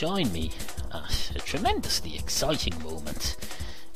join me at a tremendously exciting moment.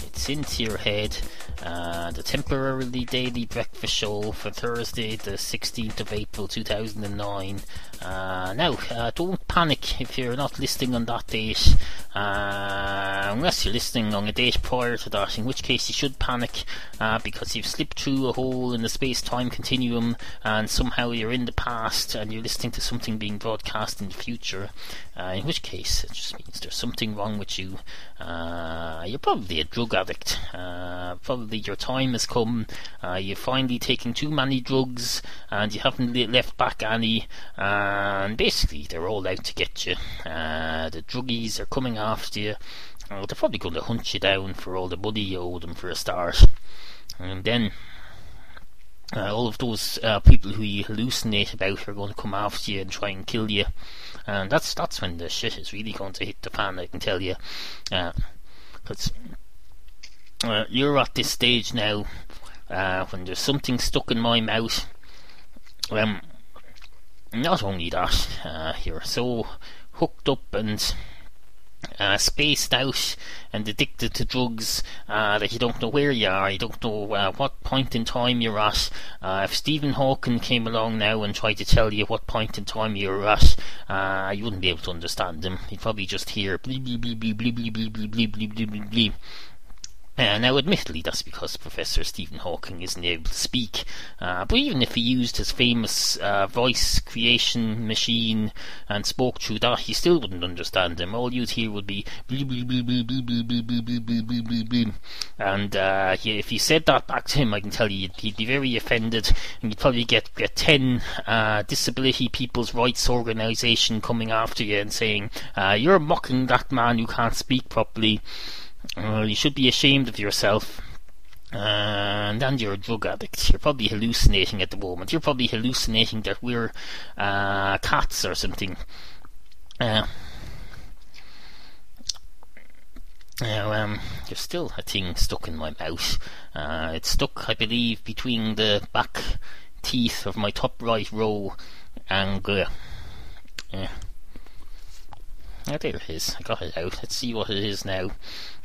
It's into your head, uh, the temporarily daily breakfast show for Thursday, the 16th of April 2009. Uh, now, uh, don't panic if you're not listening on that date, uh, unless you're listening on a date prior to that, in which case you should panic uh, because you've slipped through a hole in the space time continuum and somehow you're in the past and you're listening to something being broadcast in the future. Uh, in which case, it just means there's something wrong with you. Uh, you're probably a drug addict. probably your time has come. you're finally taking too many drugs and you haven't left back any and basically they're all out to get you. Uh, the druggies are coming after you. Uh, they're probably going to hunt you down for all the money you owe them for a start, and then. Uh, all of those uh, people who you hallucinate about are going to come after you and try and kill you, and that's that's when the shit is really going to hit the fan. I can tell you, because uh, uh, you're at this stage now when there's something stuck in my mouth. Um, not only that, uh, you're so hooked up and uh, spaced out and addicted to drugs uh, that you don't know where you are, you don't know uh, what point in time you're at. Uh, if Stephen Hawking came along now and tried to tell you what point in time you're at, uh, you wouldn't be able to understand him. You'd probably just hear bleep bleep bleep bleep bleep bleep bleep bleep bleep bleep bleep uh, now, admittedly, that's because Professor Stephen Hawking isn't able to speak, uh, but even if he used his famous uh, voice creation machine and spoke through that, he still wouldn't understand him. All you'd hear would be and he, if you said that back to him, I can tell you he'd be very offended, and you'd probably get, get ten disability people's rights organisation coming after you and saying you're mocking that man who can't speak properly. Uh, you should be ashamed of yourself. and and you're a drug addict. You're probably hallucinating at the moment. You're probably hallucinating that we're uh, cats or something. Uh, now, um, there's still a thing stuck in my mouth. Uh, it's stuck, I believe, between the back teeth of my top right row and uh, yeah. Oh, there it is. I got it out. Let's see what it is now.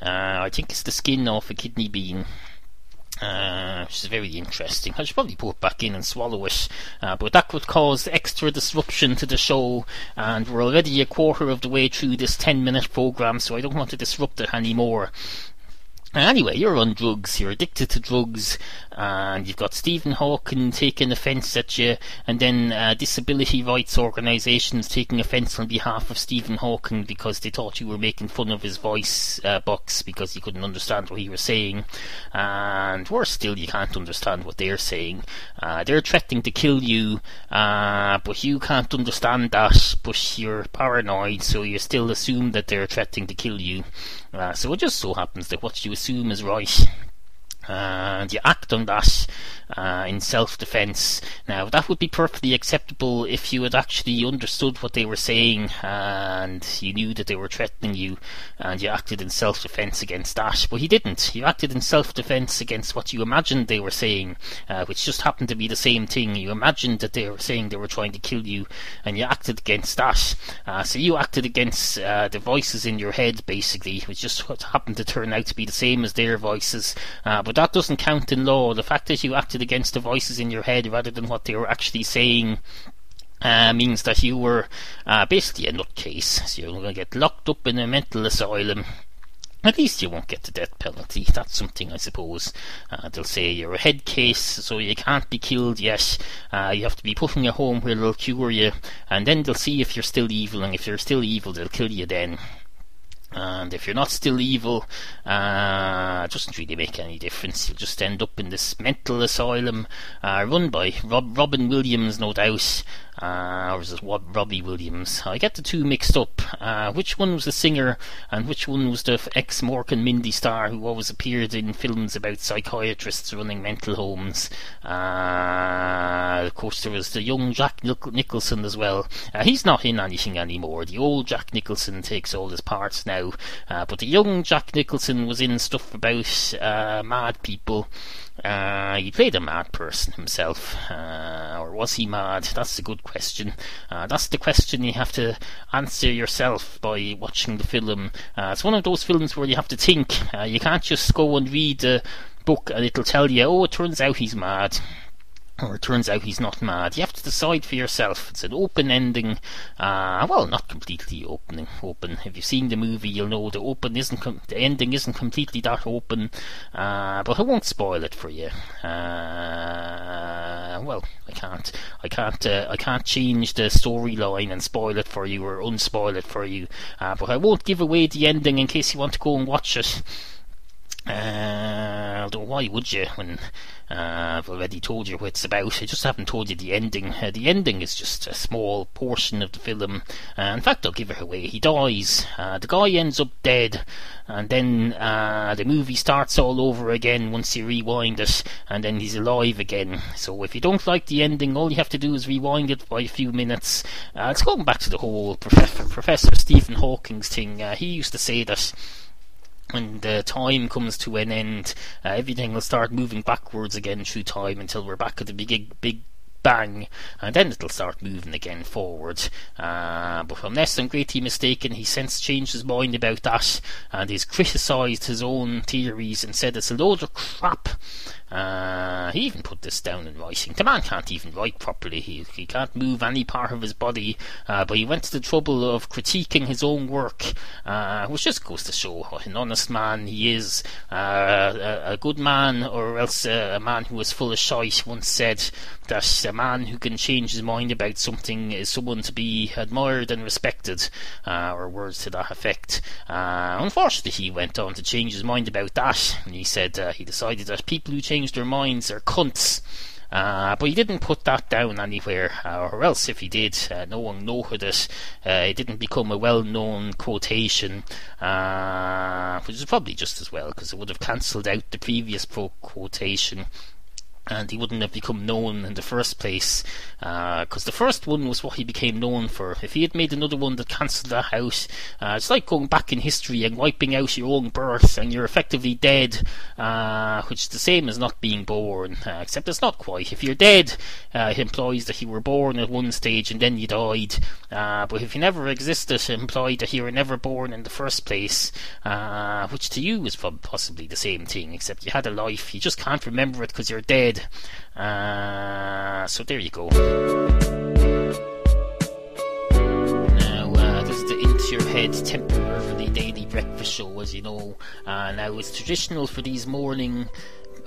Uh, I think it's the skin off a kidney bean. Uh, which is very interesting. I should probably put it back in and swallow it, uh, but that would cause extra disruption to the show, and we're already a quarter of the way through this 10 minute program, so I don't want to disrupt it anymore. Anyway, you're on drugs, you're addicted to drugs, and you've got Stephen Hawking taking offence at you, and then uh, disability rights organisations taking offence on behalf of Stephen Hawking because they thought you were making fun of his voice uh, box because you couldn't understand what he was saying. And worse still, you can't understand what they're saying. Uh, they're threatening to kill you, uh, but you can't understand that, but you're paranoid, so you still assume that they're threatening to kill you. Uh, so it just so happens that what you assume is right and you act on that uh, in self-defense. Now, that would be perfectly acceptable if you had actually understood what they were saying and you knew that they were threatening you and you acted in self-defense against that. But he didn't. You acted in self-defense against what you imagined they were saying, uh, which just happened to be the same thing. You imagined that they were saying they were trying to kill you and you acted against that. Uh, so you acted against uh, the voices in your head, basically, which just happened to turn out to be the same as their voices. Uh, but that doesn't count in law. The fact that you acted against the voices in your head rather than what they were actually saying uh, means that you were uh, basically a nutcase. So you're going to get locked up in a mental asylum. At least you won't get the death penalty. That's something, I suppose. Uh, they'll say you're a head case, so you can't be killed yet. Uh, you have to be put in a home where they'll cure you, and then they'll see if you're still evil, and if you're still evil, they'll kill you then. And if you're not still evil, uh, it doesn't really make any difference. You'll just end up in this mental asylum uh, run by Rob- Robin Williams, no doubt, uh, or is it Robbie Williams? I get the two mixed up. Uh, which one was the singer and which one was the ex Mork and Mindy star who always appeared in films about psychiatrists running mental homes? Uh, of course, there was the young Jack Nich- Nicholson as well. Uh, he's not in anything anymore. The old Jack Nicholson takes all his parts now, uh, but the young Jack Nicholson was in stuff about uh, mad people. Uh, he played a mad person himself, uh, or was he mad? That's a good question. Uh, that's the question you have to answer yourself by watching the film. Uh, it's one of those films where you have to think. Uh, you can't just go and read the book and it'll tell you, oh, it turns out he's mad or it turns out he's not mad. You have to decide for yourself. It's an open ending. Uh, well, not completely opening. Open. If you've seen the movie, you'll know the open isn't com- the ending isn't completely that open. Uh, but I won't spoil it for you. Uh, well, I can't. I can't. Uh, I can't change the storyline and spoil it for you or unspoil it for you. Uh, but I won't give away the ending in case you want to go and watch it. Why would you when uh, I've already told you what it's about. I just haven't told you the ending. Uh, the ending is just a small portion of the film. Uh, in fact, I'll give it away. He dies. Uh, the guy ends up dead, and then uh, the movie starts all over again once you rewind it, and then he's alive again. So if you don't like the ending, all you have to do is rewind it by a few minutes. Uh, it's going back to the whole Professor, Professor Stephen Hawking's thing. he used to say that when the time comes to an end, uh, everything will start moving backwards again through time until we're back at the big, big bang, and then it'll start moving again forward. Uh, but unless I'm greatly mistaken, he since changed his mind about that, and he's criticised his own theories and said it's a load of crap. Uh, he even put this down in writing. The man can't even write properly. He, he can't move any part of his body, uh, but he went to the trouble of critiquing his own work, uh, which just goes to show what an honest man he is. Uh, a, a, good man, or else a man who was full of shite, once said that a man who can change his mind about something is someone to be admired and respected, uh, or words to that effect. Uh, unfortunately, he went on to change his mind about that, and he said he decided that people who change changed their minds are cunts. Uh, but he didn't put that down anywhere, uh, or else if he did, uh, no one noted it. Uh, it didn't become a well-known quotation, uh, which is probably just as well because it would have cancelled out the previous quotation and he wouldn't have become known in the first place because uh, the first one was what he became known for. If he had made another one that cancelled that out, uh, it's like going back in history and wiping out your own birth, and you're effectively dead, uh, which is the same as not being born, uh, except it's not quite. If you're dead, uh, it implies that you were born at one stage and then you died, uh, but if you never existed, it implied that you were never born in the first place, which to you is possibly the same thing, except you had a life, you just can't remember it because you're dead did. Uh, so there you go. Now, uh, this is the Into Your Head temporarily daily breakfast show, as you know. Uh, now, it's traditional for these morning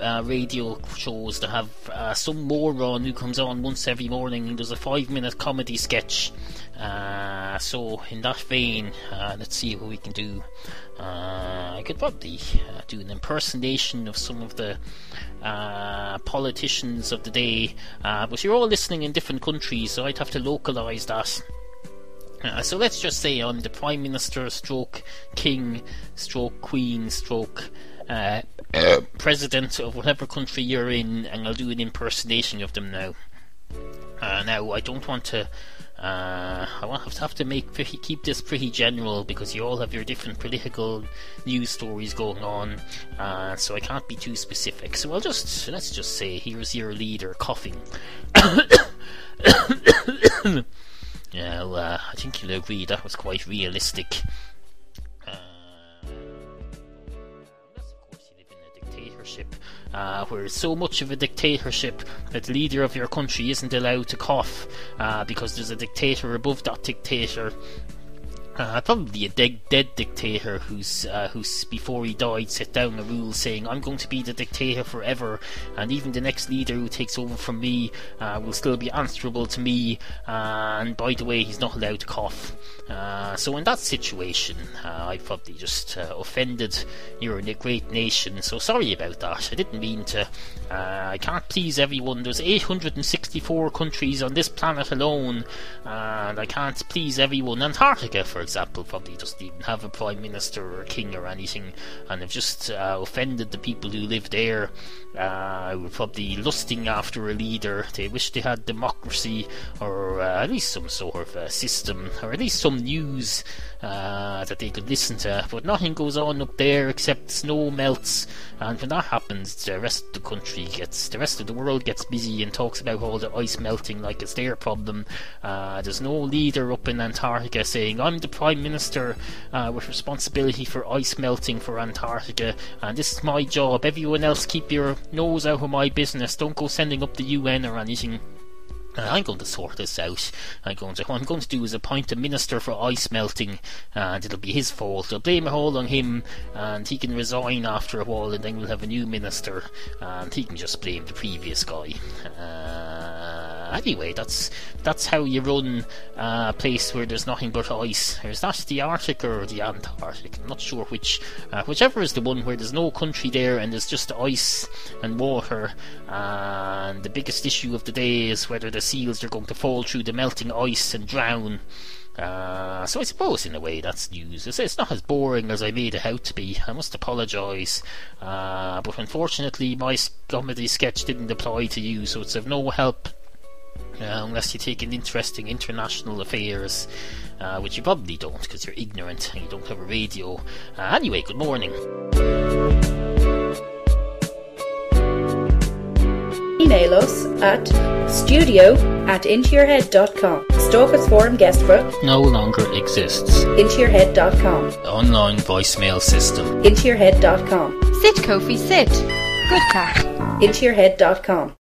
uh, radio shows to have uh, some moron who comes on once every morning and does a five minute comedy sketch. Uh, so, in that vein, uh, let's see what we can do. Uh, I could probably uh, do an impersonation of some of the politicians of the day, but you're all listening in different countries, so I'd have to localize that. Uh, so let's just say I'm the Prime Minister, stroke King, stroke Queen, stroke uh, president of whatever country you're in, and I'll do an impersonation of them now. Uh, now, I don't want to. Uh, I want to have to make pretty, keep this pretty general because you all have your different political news stories going on, uh, so I can't be too specific. So I'll just let's just say here's your leader coughing. yeah, well, uh, I think you'll agree that was quite realistic. Dictatorship, uh, where it's so much of a dictatorship that the leader of your country isn't allowed to cough uh, because there's a dictator above that dictator uh, probably a dead, dead dictator who's uh, who's before he died set down a rule saying I'm going to be the dictator forever, and even the next leader who takes over from me uh, will still be answerable to me. and by the way, he's not allowed to cough. Uh, so in that situation, uh, I probably just uh, offended your great nation. So sorry about that. I didn't mean to. I can't please everyone. There's 864 countries on this planet alone, and I can't please everyone. Antarctica, for example, probably doesn't even have a prime minister or a king or anything, and have just uh, offended the people who live there. Uh, were probably lusting after a leader. They wish they had democracy or uh, at least some sort of uh, system, or at least some news uh, that they could listen to. But nothing goes on up there except snow melts, and when that happens, the rest of the country gets, the rest of the world gets busy and talks about all the ice melting like it's their problem. Uh, there's no leader up in Antarctica saying, I'm the Prime Minister uh, with responsibility for ice melting for Antarctica, and this is my job. Everyone else keep your nose out of my business. Don't go sending up the UN or anything. I'm going to sort this out. I'm going to what I'm going to do is appoint a minister for ice melting, and it'll be his fault. I'll blame it all on him, and he can resign after a while, and then we'll have a new minister, and he can just blame the previous guy. Uh, anyway, that's that's how you run a place where there's nothing but ice. Is that the Arctic or the Antarctic? I'm not sure which. Uh, whichever is the one where there's no country there and there's just ice and water. And the biggest issue of the day is whether the seals are going to fall through the melting ice and drown. Uh, so I suppose in a way that's news. It's, it's, not as boring as I made it out to be. I must apologise. Uh, but unfortunately my comedy sketch didn't apply to you, so it's of no help uh, unless you take an interest in international affairs, uh, which you probably don't because you're ignorant and you don't have a radio. Uh, anyway, good morning. Email us at studio at intoyourhead.com. Stalk us forum guest book No longer exists. intoyourhead.com. Online voicemail system. intoyourhead.com. Sit, Kofi, sit. Good crack. intoyourhead.com.